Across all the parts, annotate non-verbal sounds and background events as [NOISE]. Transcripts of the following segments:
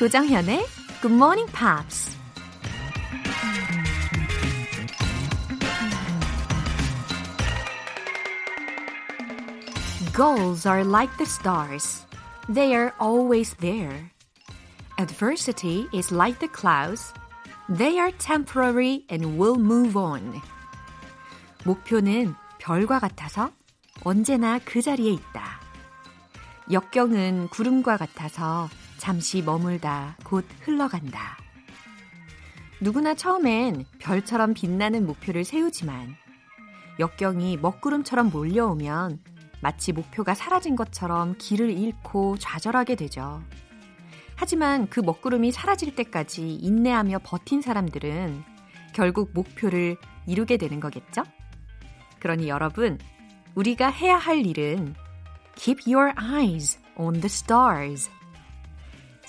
조정현의 Good Morning Pops. Goals are like the stars. They are always there. Adversity is like the clouds. They are temporary and will move on. 목표는 별과 같아서 언제나 그 자리에 있다. 역경은 구름과 같아서 잠시 머물다 곧 흘러간다. 누구나 처음엔 별처럼 빛나는 목표를 세우지만 역경이 먹구름처럼 몰려오면 마치 목표가 사라진 것처럼 길을 잃고 좌절하게 되죠. 하지만 그 먹구름이 사라질 때까지 인내하며 버틴 사람들은 결국 목표를 이루게 되는 거겠죠? 그러니 여러분, 우리가 해야 할 일은 Keep your eyes on the stars.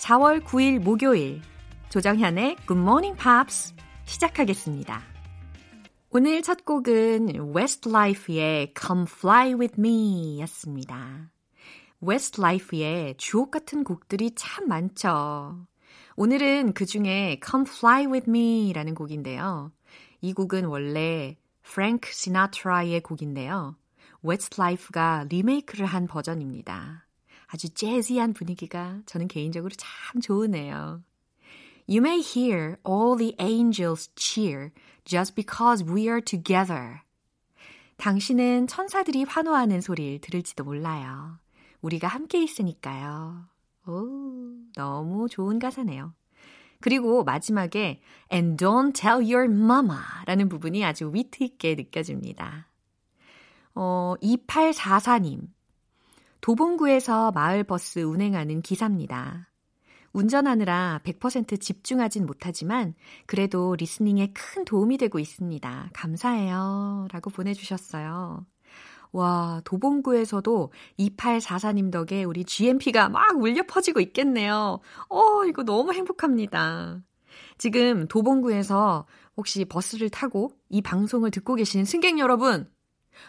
4월 9일 목요일 조정현의 Good Morning Pops 시작하겠습니다. 오늘 첫 곡은 Westlife의 Come Fly With Me 였습니다. Westlife의 주옥 같은 곡들이 참 많죠. 오늘은 그 중에 Come Fly With Me라는 곡인데요. 이 곡은 원래 프랭크 시나트라의 곡인데요. 웨스트라이프가 리메이크를 한 버전입니다. 아주 jazzy한 분위기가 저는 개인적으로 참 좋으네요. You may hear all the angels cheer just because we are together. 당신은 천사들이 환호하는 소리를 들을지도 몰라요. 우리가 함께 있으니까요. 오, 너무 좋은 가사네요. 그리고 마지막에 And don't tell your mama 라는 부분이 아주 위트 있게 느껴집니다. 어, 2844님. 도봉구에서 마을버스 운행하는 기사입니다. 운전하느라 100% 집중하진 못하지만 그래도 리스닝에 큰 도움이 되고 있습니다. 감사해요. 라고 보내주셨어요. 와, 도봉구에서도 2844님 덕에 우리 GMP가 막 울려 퍼지고 있겠네요. 어, 이거 너무 행복합니다. 지금 도봉구에서 혹시 버스를 타고 이 방송을 듣고 계시는 승객 여러분,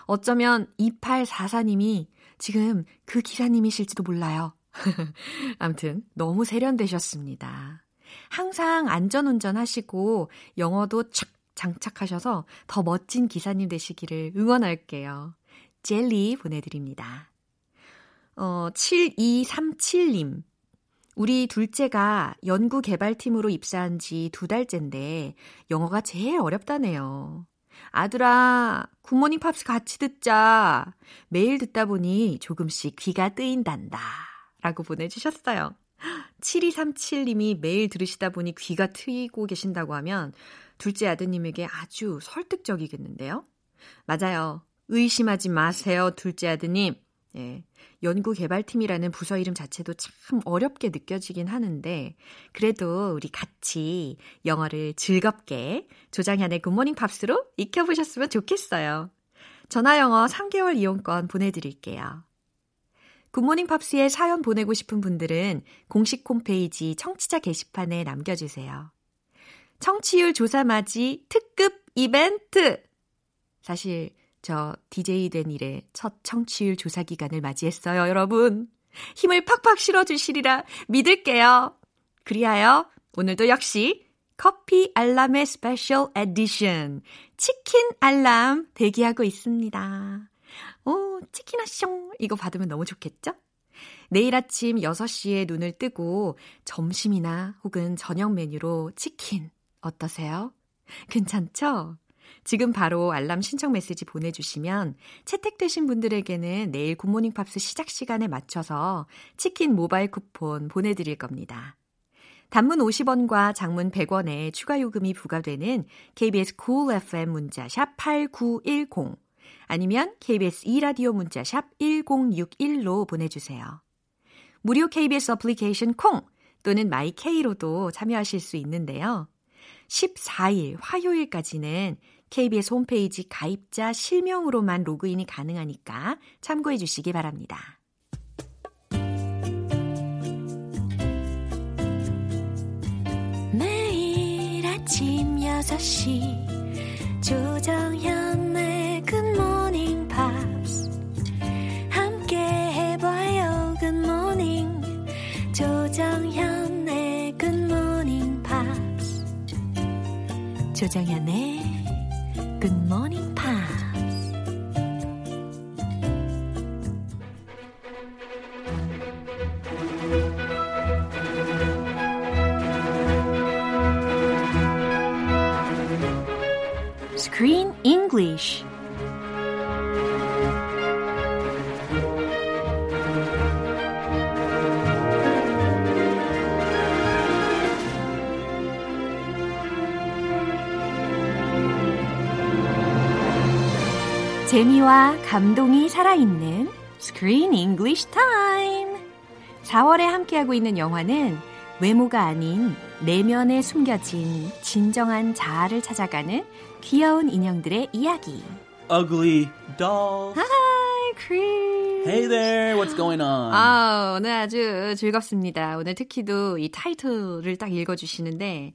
어쩌면 2844님이 지금 그 기사님이실지도 몰라요. [LAUGHS] 암튼 너무 세련되셨습니다. 항상 안전운전 하시고 영어도 착 장착하셔서 더 멋진 기사님 되시기를 응원할게요. 젤리 보내드립니다. 어, 7237님. 우리 둘째가 연구개발팀으로 입사한 지 두 달째인데 영어가 제일 어렵다네요. 아들아, 굿모닝 팝스 같이 듣자. 매일 듣다 보니 조금씩 귀가 뜨인단다. 라고 보내주셨어요. 7237님이 매일 들으시다 보니 귀가 트이고 계신다고 하면 둘째 아드님에게 아주 설득적이겠는데요? 맞아요. 의심하지 마세요, 둘째 아드님. 예. 연구개발팀이라는 부서 이름 자체도 참 어렵게 느껴지긴 하는데, 그래도 우리 같이 영어를 즐겁게 조장현의 굿모닝 팝스로 익혀보셨으면 좋겠어요. 전화영어 3개월 이용권 보내드릴게요. 굿모닝 팝스에 사연 보내고 싶은 분들은 공식 홈페이지 청취자 게시판에 남겨주세요. 청취율 조사 맞이 특급 이벤트! 사실 저 DJ 된 이래 첫 청취율 조사 기간을 맞이했어요, 여러분. 힘을 팍팍 실어주시리라 믿을게요. 그리하여 오늘도 역시 커피 알람의 special edition 치킨 알람 대기하고 있습니다. 오, 치킨 아숑 이거 받으면 너무 좋겠죠? 내일 아침 6시에 눈을 뜨고 점심이나 혹은 저녁 메뉴로 치킨 어떠세요? 괜찮죠? 지금 바로 알람 신청 메시지 보내주시면 채택되신 분들에게는 내일 굿모닝 팝스 시작 시간에 맞춰서 치킨 모바일 쿠폰 보내드릴 겁니다. 단문 50원과 장문 100원의 추가 요금이 부과되는 KBS cool FM 문자샵 8910 아니면 KBS 2라디오 문자샵 1061로 보내주세요. 무료 KBS 어플리케이션 콩 또는 my K로도 참여하실 수 있는데요. 14일 화요일까지는 KBS 홈페이지 가입자 실명으로만 로그인이 가능하니까 참고해 주시기 바랍니다. 매일 아침 6시 조정현의 조정현의 Morning 재미와 감동이 살아있는 Screen English Time. 4월에 함께하고 있는 영화는 외모가 아닌 내면에 숨겨진 진정한 자아를 찾아가는 귀여운 인형들의 이야기. ugly dolls. Hi, Chris. Hey there, what's going on? 아, 오늘 아주 즐겁습니다. 오늘 특히도 이 타이틀을 딱 읽어주시는데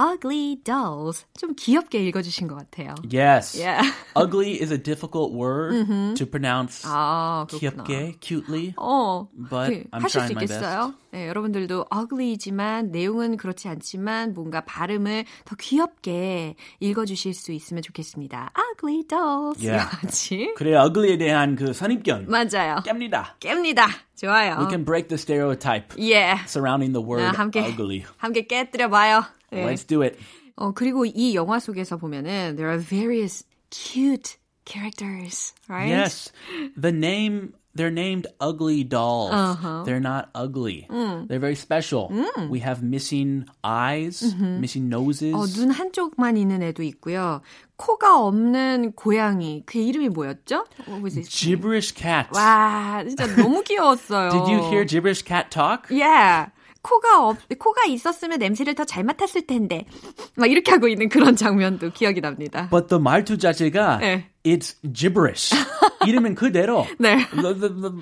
Ugly Dolls 좀 귀엽게 읽어주신 것 같아요. yes. Yeah. ugly is a difficult word to pronounce 아, 그렇구나. 귀엽게, cutely. 어, But 그, I'm 하실 수 trying my 있겠어요? 네, 여러분들도 ugly지만 내용은 그렇지 않지만 뭔가 발음을 더 귀엽게 읽어주실 수 있으면 좋겠습니다. Ugly dolls. Yeah. 그래, ugly에 대한 그 선입견 맞아요. 깹니다. 깹니다. 좋아요. We can break the stereotype yeah. surrounding the word 아, 함께 ugly. 함께 깨뜨려봐요. 네. Let's do it. 어, 그리고 이 영화 속에서 보면은 there are various cute characters, right? Yes. The name they're named ugly dolls. Uh-huh. They're not ugly. Mm. They're very special. We have missing eyes, missing noses. 어, 눈 한쪽만 있는 애도 있고요. 코가 없는 고양이. 그 이름이 뭐였죠? What was his name? Gibberish cat. 와, 진짜 너무 귀여웠어요. Did you hear gibberish cat talk? Yeah. 코가 없, 코가 있었으면 냄새를 더 잘 맡았을 텐데. 막 이렇게 하고 있는 그런 장면도 기억이 납니다. But the 말투 자체가 네. it's gibberish. [LAUGHS] 이름은 그대로. 네.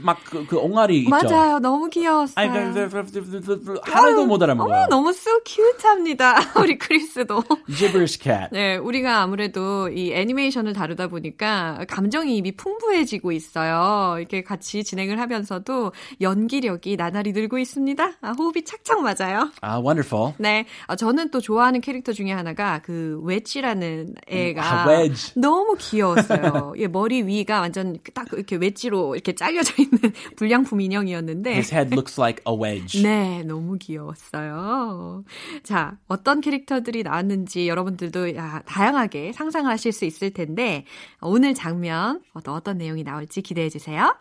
막그 그 옹알이 있죠. 맞아요. 너무 귀여웠어요. 아니, 그, 그, 그, 그, 그, 그, 하나도 못 알아먹어요. 어, 너무 so cute합니다. [LAUGHS] 우리 크리스도. gibberish cat. 네, 우리가 아무래도 이 애니메이션을 다루다 보니까 감정이입이 풍부해지고 있어요. 이렇게 같이 진행을 하면서도 연기력이 나날이 늘고 있습니다. 아, 호흡이 착착 맞아요. 아, wonderful. 네, 아, 저는 또 좋아하는 캐릭터 중에 하나가 그 웨지라는 애가 아. 너무 귀여웠어요. [LAUGHS] 예, 머리 위가 완전 딱 이렇게 웨지로 이렇게 잘려져 있는 불량품 인형이었는데. His head looks like a wedge. 네, 너무 귀여웠어요. 자, 어떤 캐릭터들이 나왔는지 여러분들도 야, 다양하게 상상을 하실 수 있을 텐데 오늘 장면 어떤 어떤 내용이 나올지 기대해 주세요.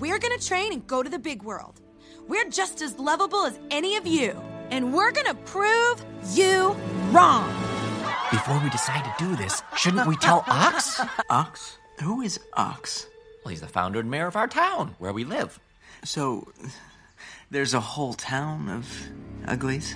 We're gonna train and go to the big world. We're just as lovable as any of you. And we're gonna prove you wrong. Before we decide to do this, shouldn't we tell Ox? Ox? Who is Ox? Well, he's the founder and mayor of our town, where we live. So, there's a whole town of uglies?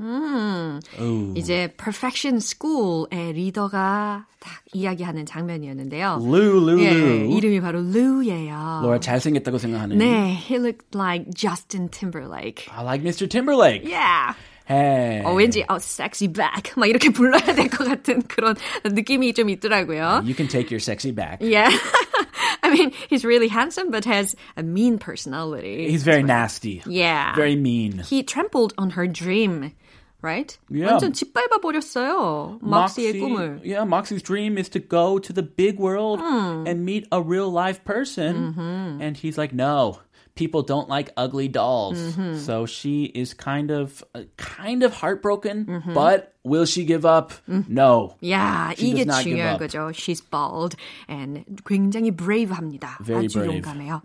음, Ooh. 이제 Perfection School의 리더가 딱 이야기하는 장면이었는데요. Lou, Lou, 예, Lou. 이름이 바로 Lou예요. Laura 잘생겼다고 생각하는. 네, he looked like Justin Timberlake. I like Mr. Timberlake. Yeah. Hey. 어, 왠지 어, sexy back 막 이렇게 불러야 될 것 같은 그런 느낌이 좀 있더라고요. You can take your sexy back. Yeah. [LAUGHS] I mean, he's really handsome but has a mean personality. He's very nasty. yeah. Very mean. He trampled on her dream. Right? Yeah. 완전 짓밟아 버렸어요. 막시의 꿈을. yeah, Moxie's dream is to go to the big world Hmm. and meet a real live person. Mm-hmm. And he's like, no, people don't like ugly dolls. Mm-hmm. So she is kind of, uh, kind of heartbroken. Mm-hmm. But will she give up? No. 야, She 이게 does not give 중요한 up. 거죠. She's bald and 굉장히 brave합니다. Very 아주 brave. 용감해요.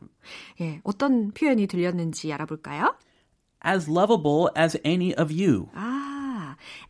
예, 어떤 표현이 들렸는지 알아볼까요? As lovable as any of you. 아,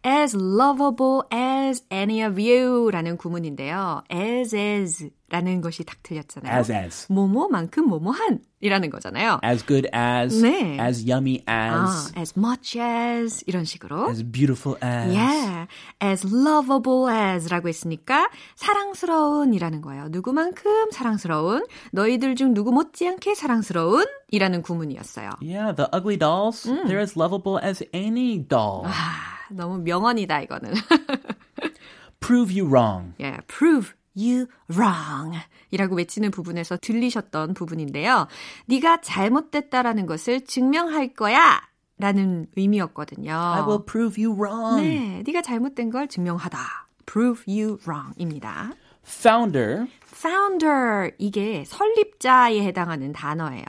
as lovable as any of you라는 구문인데요. as as 라는 것이 딱 들렸잖아요. As as. 뭐뭐만큼 뭐뭐한이라는 거잖아요. As good as. 네. As yummy 아, as. as much as 이런 식으로. As beautiful as. Yeah, as lovable as라고 했으니까 사랑스러운이라는 거예요. 누구만큼 사랑스러운, 너희들 중 누구 못지않게 사랑스러운이라는 구문이었어요. Yeah, the ugly dolls, they're as lovable as any doll. 아, 너무 명언이다 이거는. [LAUGHS] Prove you wrong. yeah, prove you wrong 이라고 외치는 부분에서 들리셨던 부분인데요. 네가 잘못됐다라는 것을 증명할 거야 라는 의미였거든요. I will prove you wrong. 네, 네가 잘못된 걸 증명하다. prove you wrong입니다. Founder founder 이게 설립자에 해당하는 단어예요.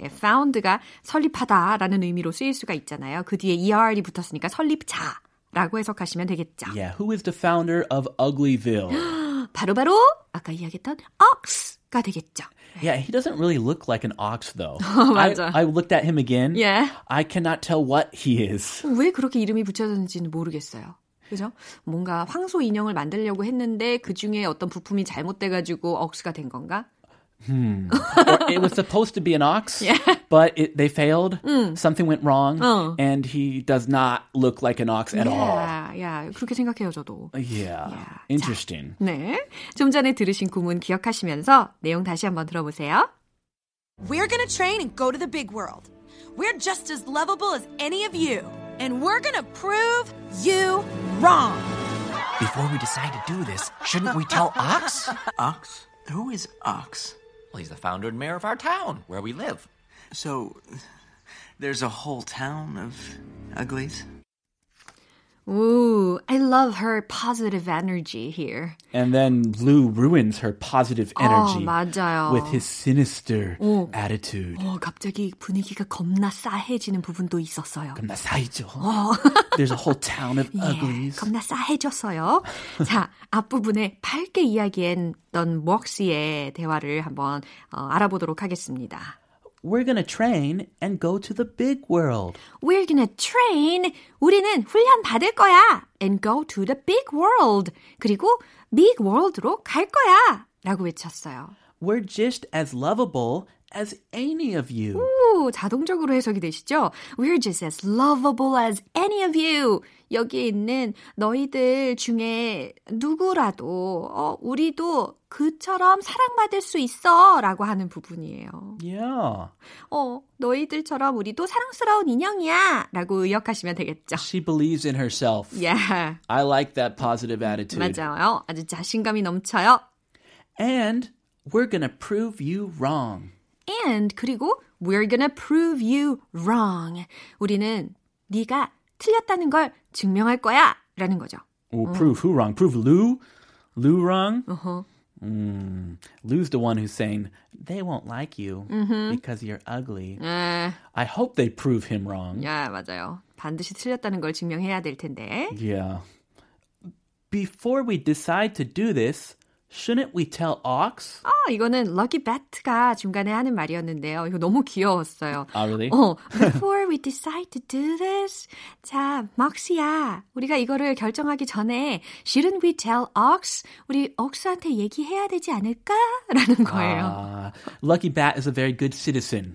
예, found가 설립하다라는 의미로 쓰일 수가 있잖아요. 그 뒤에 er이 붙었으니까 설립자라고 해석하시면 되겠죠. Yeah, who is the founder of Uglyville? 바로 바로 아까 이야기했던 ox가 되겠죠. yeah, he doesn't really look like an ox though. 맞아. I, I looked at him again. Yeah. I cannot tell what he is. 왜 그렇게 이름이 붙여졌는지는 모르겠어요. 그죠? 뭔가 황소 인형을 만들려고 했는데 그 중에 어떤 부품이 잘못돼가지고 억스가 된 건가? Or it was supposed to be an ox, but it, they failed. Something went wrong, 어. and he does not look like an ox at all. 야, 야, 그렇게 생각해요, 저도. Yeah, Yeah. interesting. 네. 좀 전에 들으신 구문 기억하시면서 내용 다시 한번 들어보세요. We're gonna train and go to the big world. We're just as lovable as any of you. And we're gonna prove you wrong. Before we decide to do this, shouldn't we tell [LAUGHS] Ox? Ox? Who is Ox? Well, he's the founder and mayor of our town, where we live. So, there's a whole town of uglies? Ooh, I love her positive energy here. And then Lou ruins her positive energy 맞아요. with his sinister 오. attitude. 어, 갑자기 분위기가 겁나 싸해지는 부분도 있었어요. 겁나 쌓이죠. There's a whole town of 예, uglies. 겁나 싸해졌어요. 자, 앞부분에 밝게 이야기했던 먹시의 대화를 한번 어, 알아보도록 하겠습니다. We're gonna train and go to the big world. We're gonna train. 우리는 훈련 받을 거야. And go to the big world. 그리고 big world로 갈 거야. 라고 외쳤어요. We're just as lovable as any of you. 오, 자동적으로 해석이 되시죠? We're just as lovable as any of you. 여기에 있는 너희들 중에 누구라도 어, 우리도 그처럼 사랑받을 수 있어 라고 하는 부분이에요. Yeah. 어, 너희들처럼 우리도 사랑스러운 인형이야 라고 의역하시면 되겠죠. She believes in herself. Yeah, I like that positive attitude. 맞아요. 아주 자신감이 넘쳐요. And we're gonna prove you wrong. And 그리고 we're gonna prove you wrong. 우리는 네가 틀렸다는 걸 증명할 거야 라는 거죠. Well, prove who wrong? Prove Lou? Lou wrong? Uh-huh. Mm, Lou's the one who's saying they won't like you because you're ugly. 에, I hope they prove him wrong. 야, 맞아요. 반드시 틀렸다는 걸 증명해야 될 텐데. Yeah. Before we decide to do this, shouldn't we tell Ox? 아, 이거는 Lucky Bat가 중간에 하는 말이었는데요. 이거 너무 귀여웠어요. Ah, really? 어, before we decide to do this. 자, 막시야. 우리가 이거를 결정하기 전에 shouldn't we tell Ox? 우리 옥스한테 얘기해야 되지 않을까? 라는 거예요. Uh, Lucky Bat is a very good citizen.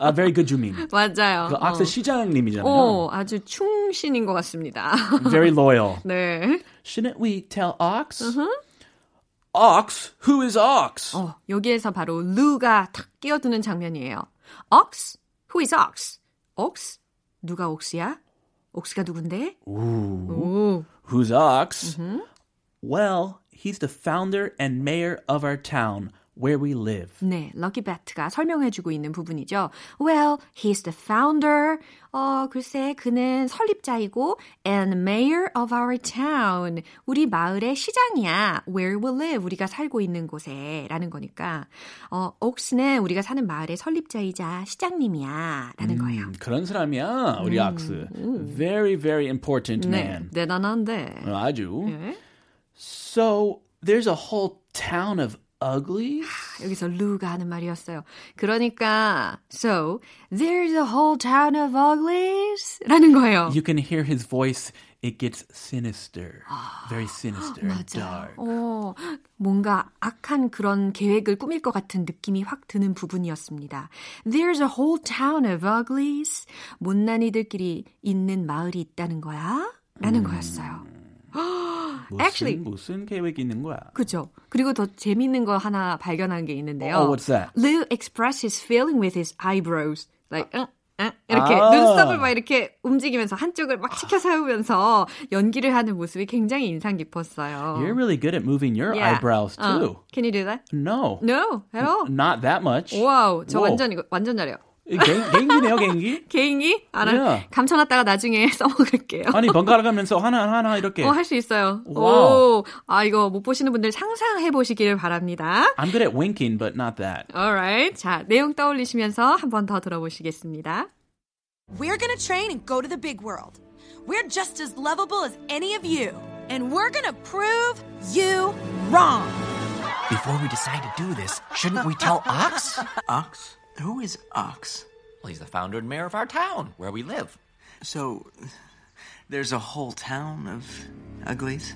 a very good 주민. 맞아요. 그 악스 시장님이잖아요. 어, 아주 충신인 것 같습니다. Very loyal. 네. Shouldn't we tell Ox? Ox? Who is Ox? 어, 여기에서 바로 루가 탁 끼어드는 장면이에요. Ox? Who is Ox? Ox? 누가 옥스야? 옥스가 누군데? 오. Who's Ox? Well, he's the founder and mayor of our town Where we live. 네, 럭키 배트가 설명해주고 있는 부분이죠. Well, he's the founder. 어, 글쎄, 그는 설립자이고 and mayor of our town. 우리 마을의 시장이야. Where we live. 우리가 살고 있는 곳에. 라는 거니까. 어, 옥스는 우리가 사는 마을의 설립자이자 시장님이야. 라는 거예요. 음, 그런 사람이야, 우리 악스. Very, very important 네, man. 대단한데. 어, 아주. 네. So, there's a whole town of uglies? 여기서 루가 하는 말이었어요. 그러니까 so there's a whole town of uglies 라는 거예요. You can hear his voice. It gets sinister. Very sinister and dark. 어, 뭔가 악한 그런 계획을 꾸밀 것 같은 느낌이 확 드는 부분이었습니다. There's a whole town of uglies. 못난 이들끼리 있는 마을이 있다는 거야? 라는 거였어요. 무슨, Actually- 무슨 계획이 있는 거야? 그죠? 그리고 더 재밌는 거 하나 발견한 게 있는데요. Oh, what's that? Lou expressed his feeling with his eyebrows. Like, 응, 응, 이렇게 아. 눈썹을 막 이렇게 움직이면서 한쪽을 막 치켜 세우면서 연기를 하는 모습이 굉장히 인상 깊었어요. You're really good at moving your Yeah. eyebrows 어. too. Can you do that? No. No, at all. Not that much. Wow, 저. 완전 이거 완전 잘해요. 개, 개인기네요, 개인기. 개인기? 알아. Yeah. 감춰놨다가 나중에 써먹을게요. 아니 번갈아 가면서 하나 하나 이렇게. 어, 할 수 있어요. 와우. 오, 아, 이거 못 보시는 분들 상상해 보시기를 바랍니다. I'm good at winking, but not that. Alright. 자, 내용 떠올리시면서 한 번 더 들어보시겠습니다. We're gonna train and go to the big world. We're just as lovable as any of you. And we're gonna prove you wrong. Before we decide to do this, shouldn't we tell Ox? Ox? Who is Ox? Well, he's the founder and mayor of our town, where we live. So, there's a whole town of uglies?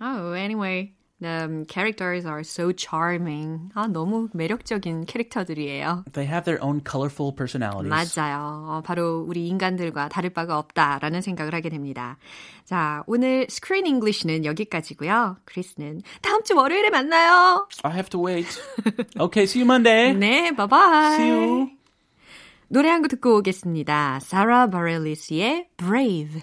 Oh, anyway. The characters are so charming. 아, 너무 매력적인 캐릭터들이에요. They have their own colorful personalities. 맞아요. 어, 바로 우리 인간들과 다를 바가 없다라는 생각을 하게 됩니다. 자, 오늘 스크린 잉글리시는 여기까지고요. 크리스는 다음 주 월요일에 만나요. I have to wait. okay, see you Monday. 네, 바이바이. See you. 노래 한 곡 듣고 오겠습니다. 사라 바렐리스의 Brave.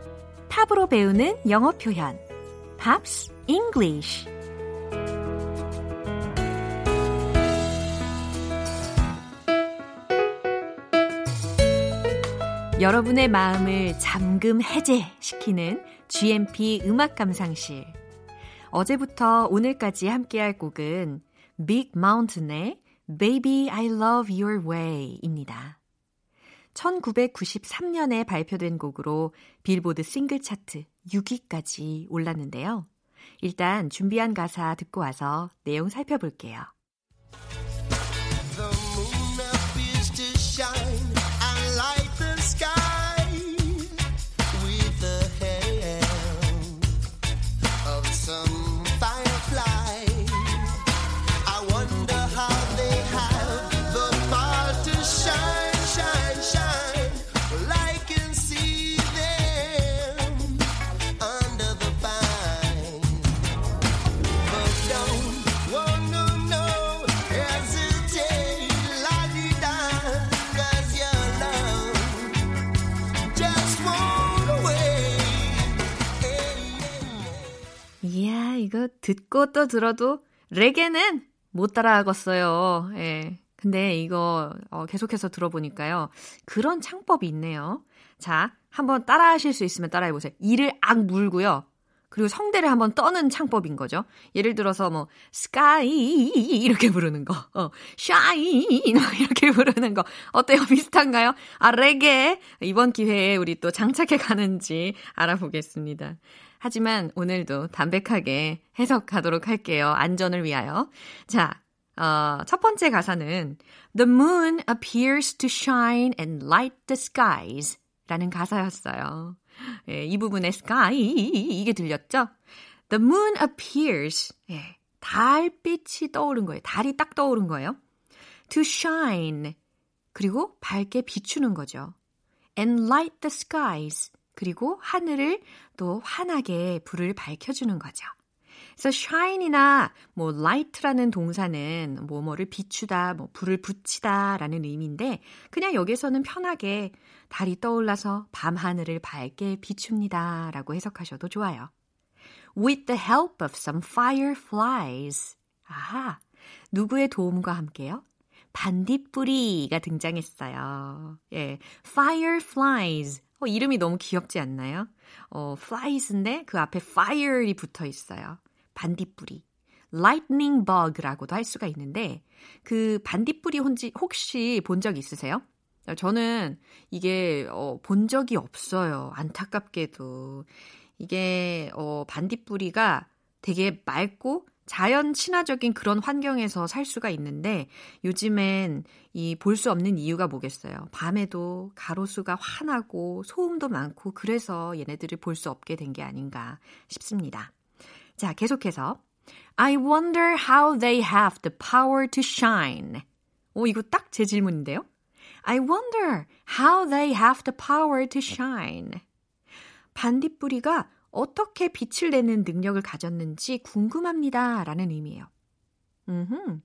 팝으로 배우는 영어 표현. Pops English 여러분의 마음을 잠금 해제시키는 GMP 음악 감상실. 어제부터 오늘까지 함께할 곡은 Big Mountain의 Baby I Love Your Way입니다. 1993년에 발표된 곡으로 빌보드 싱글 차트 6위까지 올랐는데요. 일단 준비한 가사 듣고 와서 내용 살펴볼게요. 이거 듣고 또 들어도 레게는 못 따라하겠어요. 예. 근데 이거 어, 계속해서 들어보니까요. 그런 창법이 있네요. 자, 한번 따라하실 수 있으면 따라해보세요. 이를 악 물고요. 그리고 성대를 한번 떠는 창법인 거죠. 예를 들어서 뭐 sky 이렇게 부르는 거, 어, shine 이렇게 부르는 거 어때요? [LAUGHS] 비슷한가요? 아 레게 이번 기회에 우리 또 장착해 가는지 알아보겠습니다. 하지만 오늘도 담백하게 해석하도록 할게요. 안전을 위하여. 자, 어, 첫 번째 가사는 The moon appears to shine and light the skies 라는 가사였어요. 예, 이 부분에 sky 이게 들렸죠? The moon appears 예, 달빛이 떠오른 거예요. 달이 딱 떠오른 거예요. To shine 그리고 밝게 비추는 거죠. And light the skies 그리고 하늘을 또 환하게 불을 밝혀주는 거죠. 그래서 shine이나 뭐 light라는 동사는 뭐뭐를 비추다, 뭐 불을 붙이다라는 의미인데 그냥 여기서는 편하게 달이 떠올라서 밤 하늘을 밝게 비춥니다라고 해석하셔도 좋아요. With the help of some fireflies. 아하, 누구의 도움과 함께요? 반딧불이가 등장했어요. 예, fireflies. 어, 이름이 너무 귀엽지 않나요? 어, flies인데 그 앞에 fire이 붙어 있어요. 반딧불이. lightning bug라고도 할 수가 있는데 그 반딧불이 혼지, 혹시 본 적 있으세요? 저는 이게 어, 본 적이 없어요. 안타깝게도. 이게 어, 반딧불이가 되게 맑고 자연 친화적인 그런 환경에서 살 수가 있는데 요즘엔 이 볼 수 없는 이유가 뭐겠어요. 밤에도 가로수가 환하고 소음도 많고 그래서 얘네들을 볼 수 없게 된 게 아닌가 싶습니다. 자, 계속해서 I wonder how they have the power to shine. 오, 이거 딱 제 질문인데요. I wonder how they have the power to shine. 반딧불이가 어떻게 빛을 내는 능력을 가졌는지 궁금합니다. 라는 의미예요. 음흠.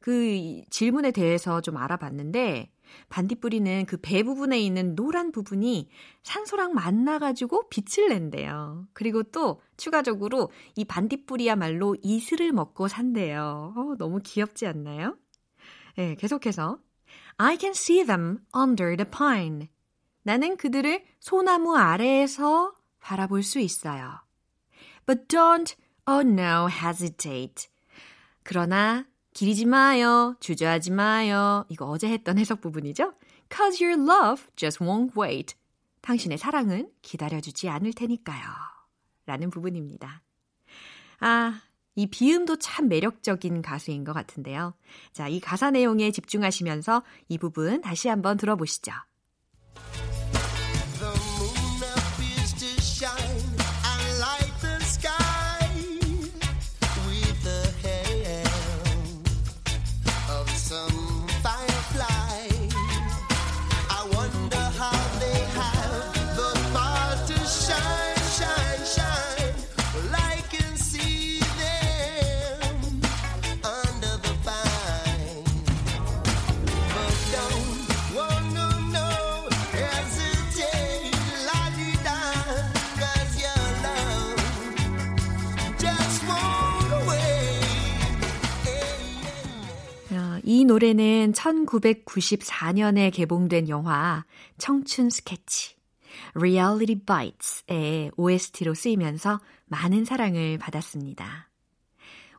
그 질문에 대해서 좀 알아봤는데, 반딧불이는 그 배 부분에 있는 노란 부분이 산소랑 만나가지고 빛을 낸대요. 그리고 또 추가적으로 이 반딧불이야말로 이슬을 먹고 산대요. 어, 너무 귀엽지 않나요? 네, 계속해서 I can see them under the pine. 나는 그들을 소나무 아래에서 바라볼 수 있어요. But don't, oh no, hesitate. 그러나 기리지 마요. 주저하지 마요. 이거 어제 했던 해석 부분이죠? Cause your love just won't wait. 당신의 사랑은 기다려주지 않을 테니까요. 라는 부분입니다. 아, 이 비음도 참 매력적인 가수인 것 같은데요. 자, 이 가사 내용에 집중하시면서 이 부분 다시 한번 들어보시죠. 노래는 1994년에 개봉된 영화 청춘 스케치 Reality Bites의 OST로 쓰이면서 많은 사랑을 받았습니다.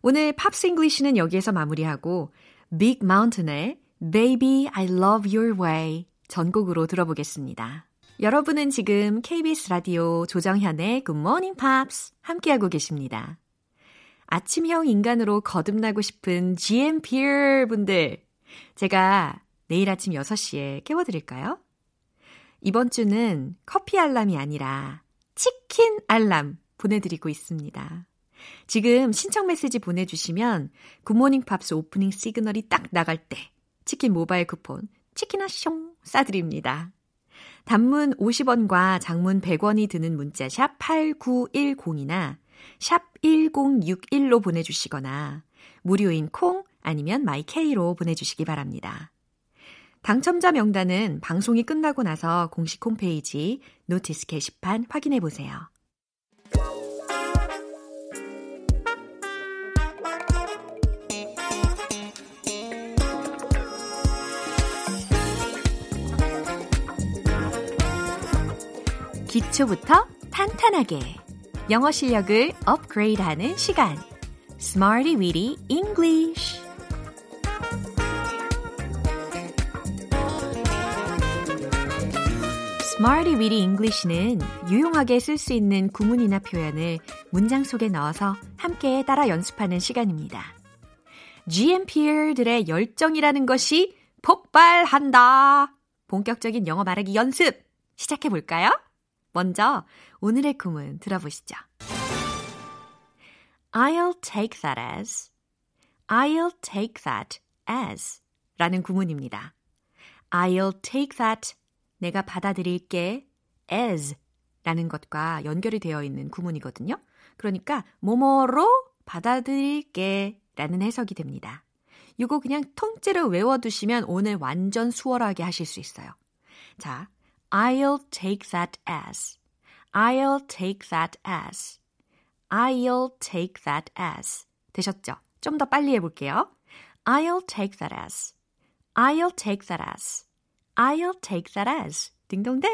오늘 Pops English는 여기에서 마무리하고 Big Mountain의 Baby I Love Your Way 전곡으로 들어보겠습니다. 여러분은 지금 KBS 라디오 조정현의 Good Morning Pops 함께하고 계십니다. 아침형 인간으로 거듭나고 싶은 GMPer 분들, 제가 내일 아침 6시에 깨워드릴까요? 이번 주는 커피 알람이 아니라 치킨 알람 보내드리고 있습니다. 지금 신청 메시지 보내주시면 굿모닝 팝스 오프닝 시그널이 딱 나갈 때 치킨 모바일 쿠폰 치킨아숑 쏴드립니다. 단문 50원과 장문 100원이 드는 문자 샵 8910이나 샵 1061로 보내주시거나 무료인 콩 아니면 my K로 보내주시기 바랍니다. 당첨자 명단은 방송이 끝나고 나서 공식 홈페이지 notice 게시판 확인해 보세요. 기초부터 탄탄하게 영어 실력을 업그레이드하는 시간 Smarty Weedy Smarty Weedy English는 유용하게 쓸 수 있는 구문이나 표현을 문장 속에 넣어서 함께 따라 연습하는 시간입니다. GMPR들의 열정이라는 것이 폭발한다. 본격적인 영어 말하기 연습 시작해 볼까요? 먼저 오늘의 구문 들어보시죠. I'll take that as. I'll take that as. 라는 구문입니다. I'll take that. 내가 받아들일게 as 라는 것과 연결이 되어 있는 구문이거든요. 그러니까 뭐뭐로 받아들일게 라는 해석이 됩니다. 이거 그냥 통째로 외워두시면 오늘 완전 수월하게 하실 수 있어요. 자, I'll take that as. I'll take that as. I'll take that as. 되셨죠? 좀 더 빨리 해볼게요. I'll take that as. I'll take that as. I'll take that as. 딩동댕.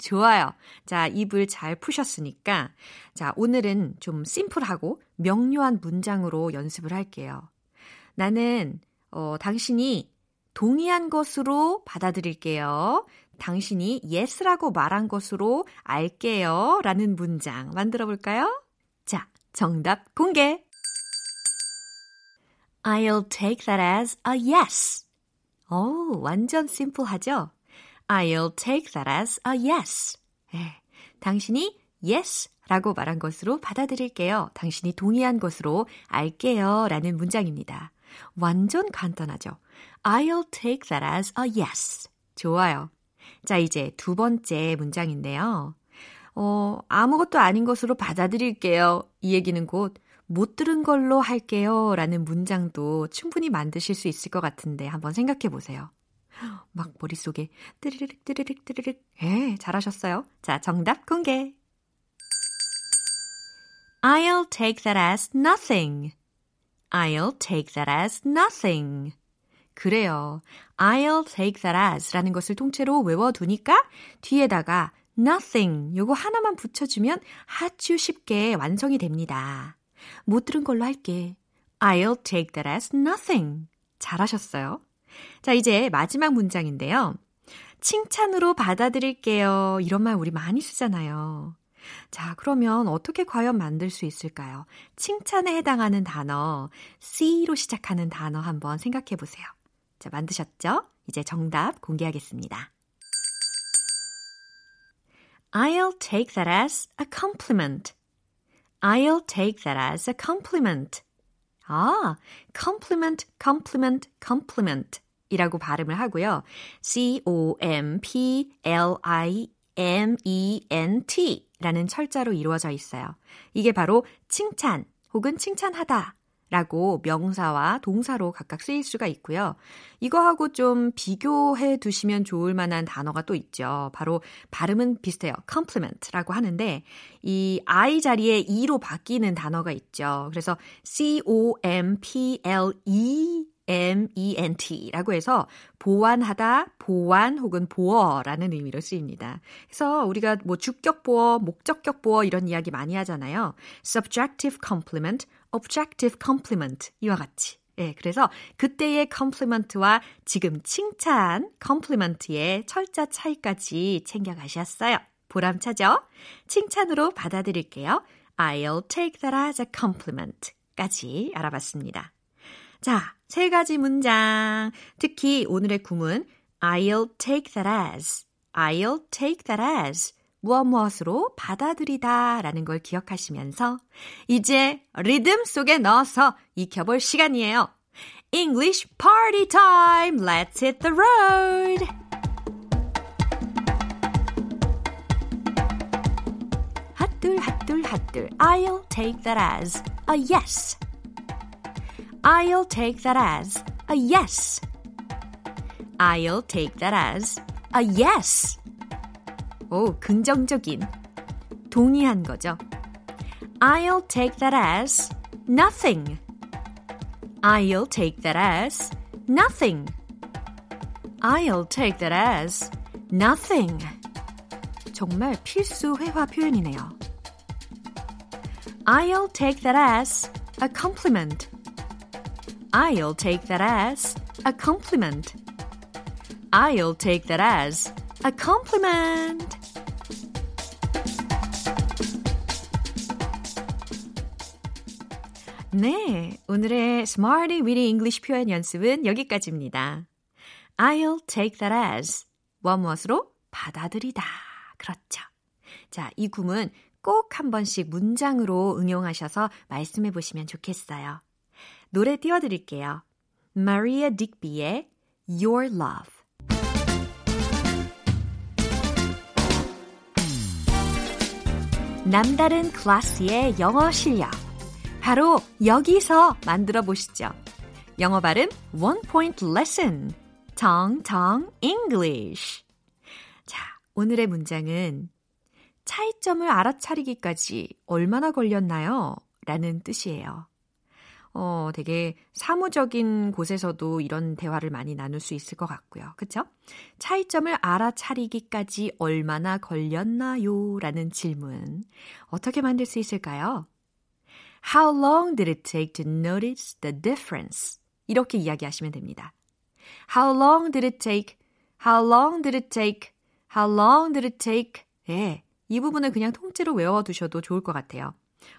좋아요. 자, 입을 잘 푸셨으니까. 자, 오늘은 좀 심플하고 명료한 문장으로 연습을 할게요. 나는, 어, 당신이 동의한 것으로 받아들일게요. 당신이 yes라고 말한 것으로 알게요. 라는 문장 만들어 볼까요? 자, 정답 공개. I'll take that as a yes. 오, 완전 심플하죠? I'll take that as a yes. 에, 당신이 yes 라고 말한 것으로 받아들일게요. 당신이 동의한 것으로 알게요. 라는 문장입니다. 완전 간단하죠. I'll take that as a yes. 좋아요. 자, 이제 두 번째 문장인데요. 어, 아무것도 아닌 것으로 받아들일게요. 이 얘기는 곧 못 들은 걸로 할게요. 라는 문장도 충분히 만드실 수 있을 것 같은데 한번 생각해 보세요. [GASPS] 막 머릿속에 뜨르륵 뜨르륵 뜨르륵. 예, 잘하셨어요. 자, 정답 공개. I'll take that as nothing. I'll take that as nothing. 그래요. I'll take that as 라는 것을 통째로 외워두니까 뒤에다가 nothing 요거 하나만 붙여주면 아주 쉽게 완성이 됩니다. 못 들은 걸로 할게. I'll take that as nothing. 잘하셨어요. 자, 이제 마지막 문장인데요. 칭찬으로 받아들일게요. 이런 말 우리 많이 쓰잖아요. 자, 그러면 어떻게 과연 만들 수 있을까요? 칭찬에 해당하는 단어, C로 시작하는 단어 한번 생각해 보세요. 자, 만드셨죠? 이제 정답 공개하겠습니다. I'll take that as a compliment. I'll take that as a compliment. 아, compliment, compliment, compliment 이라고 발음을 하고요. C-O-M-P-L-I-M-E-N-T 라는 철자로 이루어져 있어요. 이게 바로 칭찬 혹은 칭찬하다 라고 명사와 동사로 각각 쓰일 수가 있고요. 이거하고 좀 비교해 두시면 좋을 만한 단어가 또 있죠. 바로 발음은 비슷해요. compliment 라고 하는데 이 I 자리에 E로 바뀌는 단어가 있죠. 그래서 C-O-M-P-L-E M-E-N-T라고 해서 보완하다, 보완 혹은 보어라는 의미로 쓰입니다. 그래서 우리가 뭐 주격 보어, 목적격 보어 이런 이야기 많이 하잖아요. subjective complement, objective compliment 이와 같이. 예, 그래서 그때의 compliment와 지금 칭찬 compliment의 철자 차이까지 챙겨가셨어요. 보람차죠? 칭찬으로 받아들일게요. I'll take that as a compliment 까지 알아봤습니다. 자, 세 가지 문장. 특히 오늘의 구문 I'll take that as, I'll take that as 무엇 무엇으로 받아들이다 라는 걸 기억하시면서 이제 리듬 속에 넣어서 익혀볼 시간이에요. English party time! Let's hit the road! 핫둘 핫둘 핫둘 I'll take that as a yes. I'll take that as a yes. I'll take that as a yes. 오, 긍정적인. 동의한 거죠. I'll take that as nothing. I'll take that as nothing. I'll take that as nothing. 정말 필수 회화 표현이네요. I'll take that as a compliment. I'll take that as a compliment. I'll take that as a compliment. 네, 오늘의 Smarty Weedy English 표현 연습은 여기까지입니다. I'll take that as 무엇으로 받아들이다. 그렇죠. 자, 이 구문 꼭 한 번씩 문장으로 응용하셔서 말씀해 보시면 좋겠어요. 노래 띄워드릴게요. Maria Digby의 Your Love. 남다른 클래스의 영어 실력. 바로 여기서 만들어 보시죠. 영어 발음 One Point Lesson. 정정 English. 자, 오늘의 문장은 차이점을 알아차리기까지 얼마나 걸렸나요? 라는 뜻이에요. 어, 되게 사무적인 곳에서도 이런 대화를 많이 나눌 수 있을 것 같고요. 그쵸? 차이점을 알아차리기까지 얼마나 걸렸나요? 라는 질문. 어떻게 만들 수 있을까요? How long did it take to notice the difference? 이렇게 이야기하시면 됩니다. How long did it take? How long did it take? How long did it take? 예, 이 부분을 그냥 통째로 외워두셔도 좋을 것 같아요.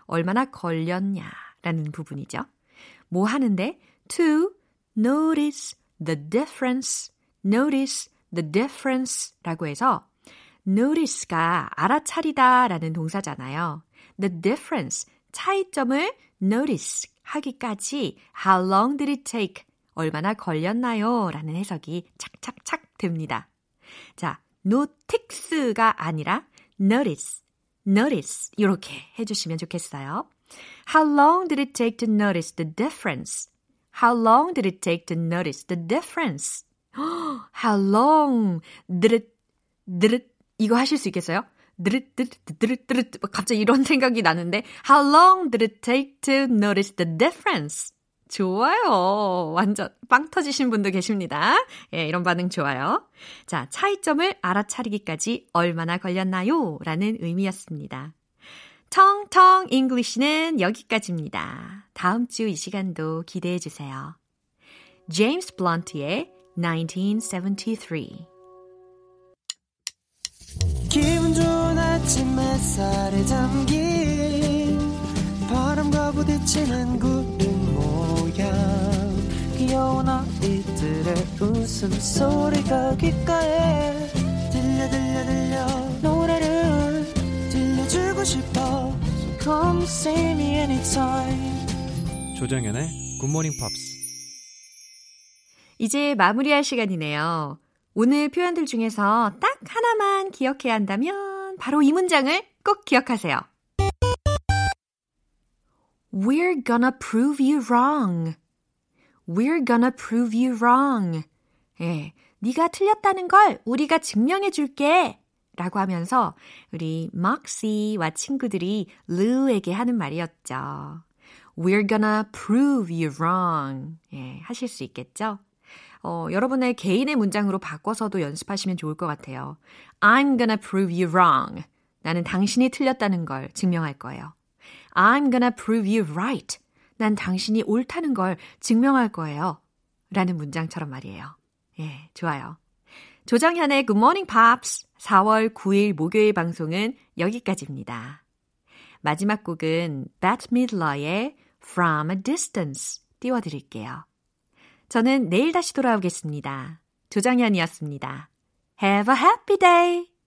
얼마나 걸렸냐라는 부분이죠. 뭐 하는데? To notice the difference, notice the difference 라고 해서 notice가 알아차리다 라는 동사잖아요. The difference, 차이점을 notice 하기까지 how long did it take? 얼마나 걸렸나요? 라는 해석이 착착착 됩니다. 자, notice가 아니라 notice, notice 이렇게 해주시면 좋겠어요. How long did it take to notice the difference? How long did it take to notice the difference? How long did it, did it, 이거 하실 수 있겠어요? 드르 갑자기 이런 생각이 나는데 How long did it take to notice the difference? 좋아요. 완전 빵 터지신 분도 계십니다. 예, 이런 반응 좋아요. 자, 차이점을 알아차리기까지 얼마나 걸렸나요? 라는 의미였습니다. 텅텅 English는 여기까지입니다. 다음 주 이 시간도 기대해 주세요. 제임스 블런트의 1973 기분 좋은 아침 햇살에 담긴 바람과 부딪히는 구름 모양 귀여운 아이들의 웃음소리가 귓가에 들려 들려 들려 들려주고 싶어 So come see me anytime 조정연의 굿모닝 팝스 이제 마무리할 시간이네요. 오늘 표현들 중에서 딱 하나만 기억해야 한다면 바로 이 문장을 꼭 기억하세요. We're gonna prove you wrong. We're gonna prove you wrong. 예, 네가 틀렸다는 걸 우리가 증명해 줄게. 라고 하면서 우리 막시와 친구들이 르에게 하는 말이었죠. We're gonna prove you wrong. 예, 하실 수 있겠죠? 어, 여러분의 개인의 문장으로 바꿔서도 연습하시면 좋을 것 같아요. I'm gonna prove you wrong. 나는 당신이 틀렸다는 걸 증명할 거예요. I'm gonna prove you right. 난 당신이 옳다는 걸 증명할 거예요. 라는 문장처럼 말이에요. 예, 좋아요. 조정현의 Good Morning Pops 4월 9일 목요일 방송은 여기까지입니다. 마지막 곡은 Bette Midler의 From a Distance 띄워드릴게요. 저는 내일 다시 돌아오겠습니다. 조정현이었습니다. Have a happy day!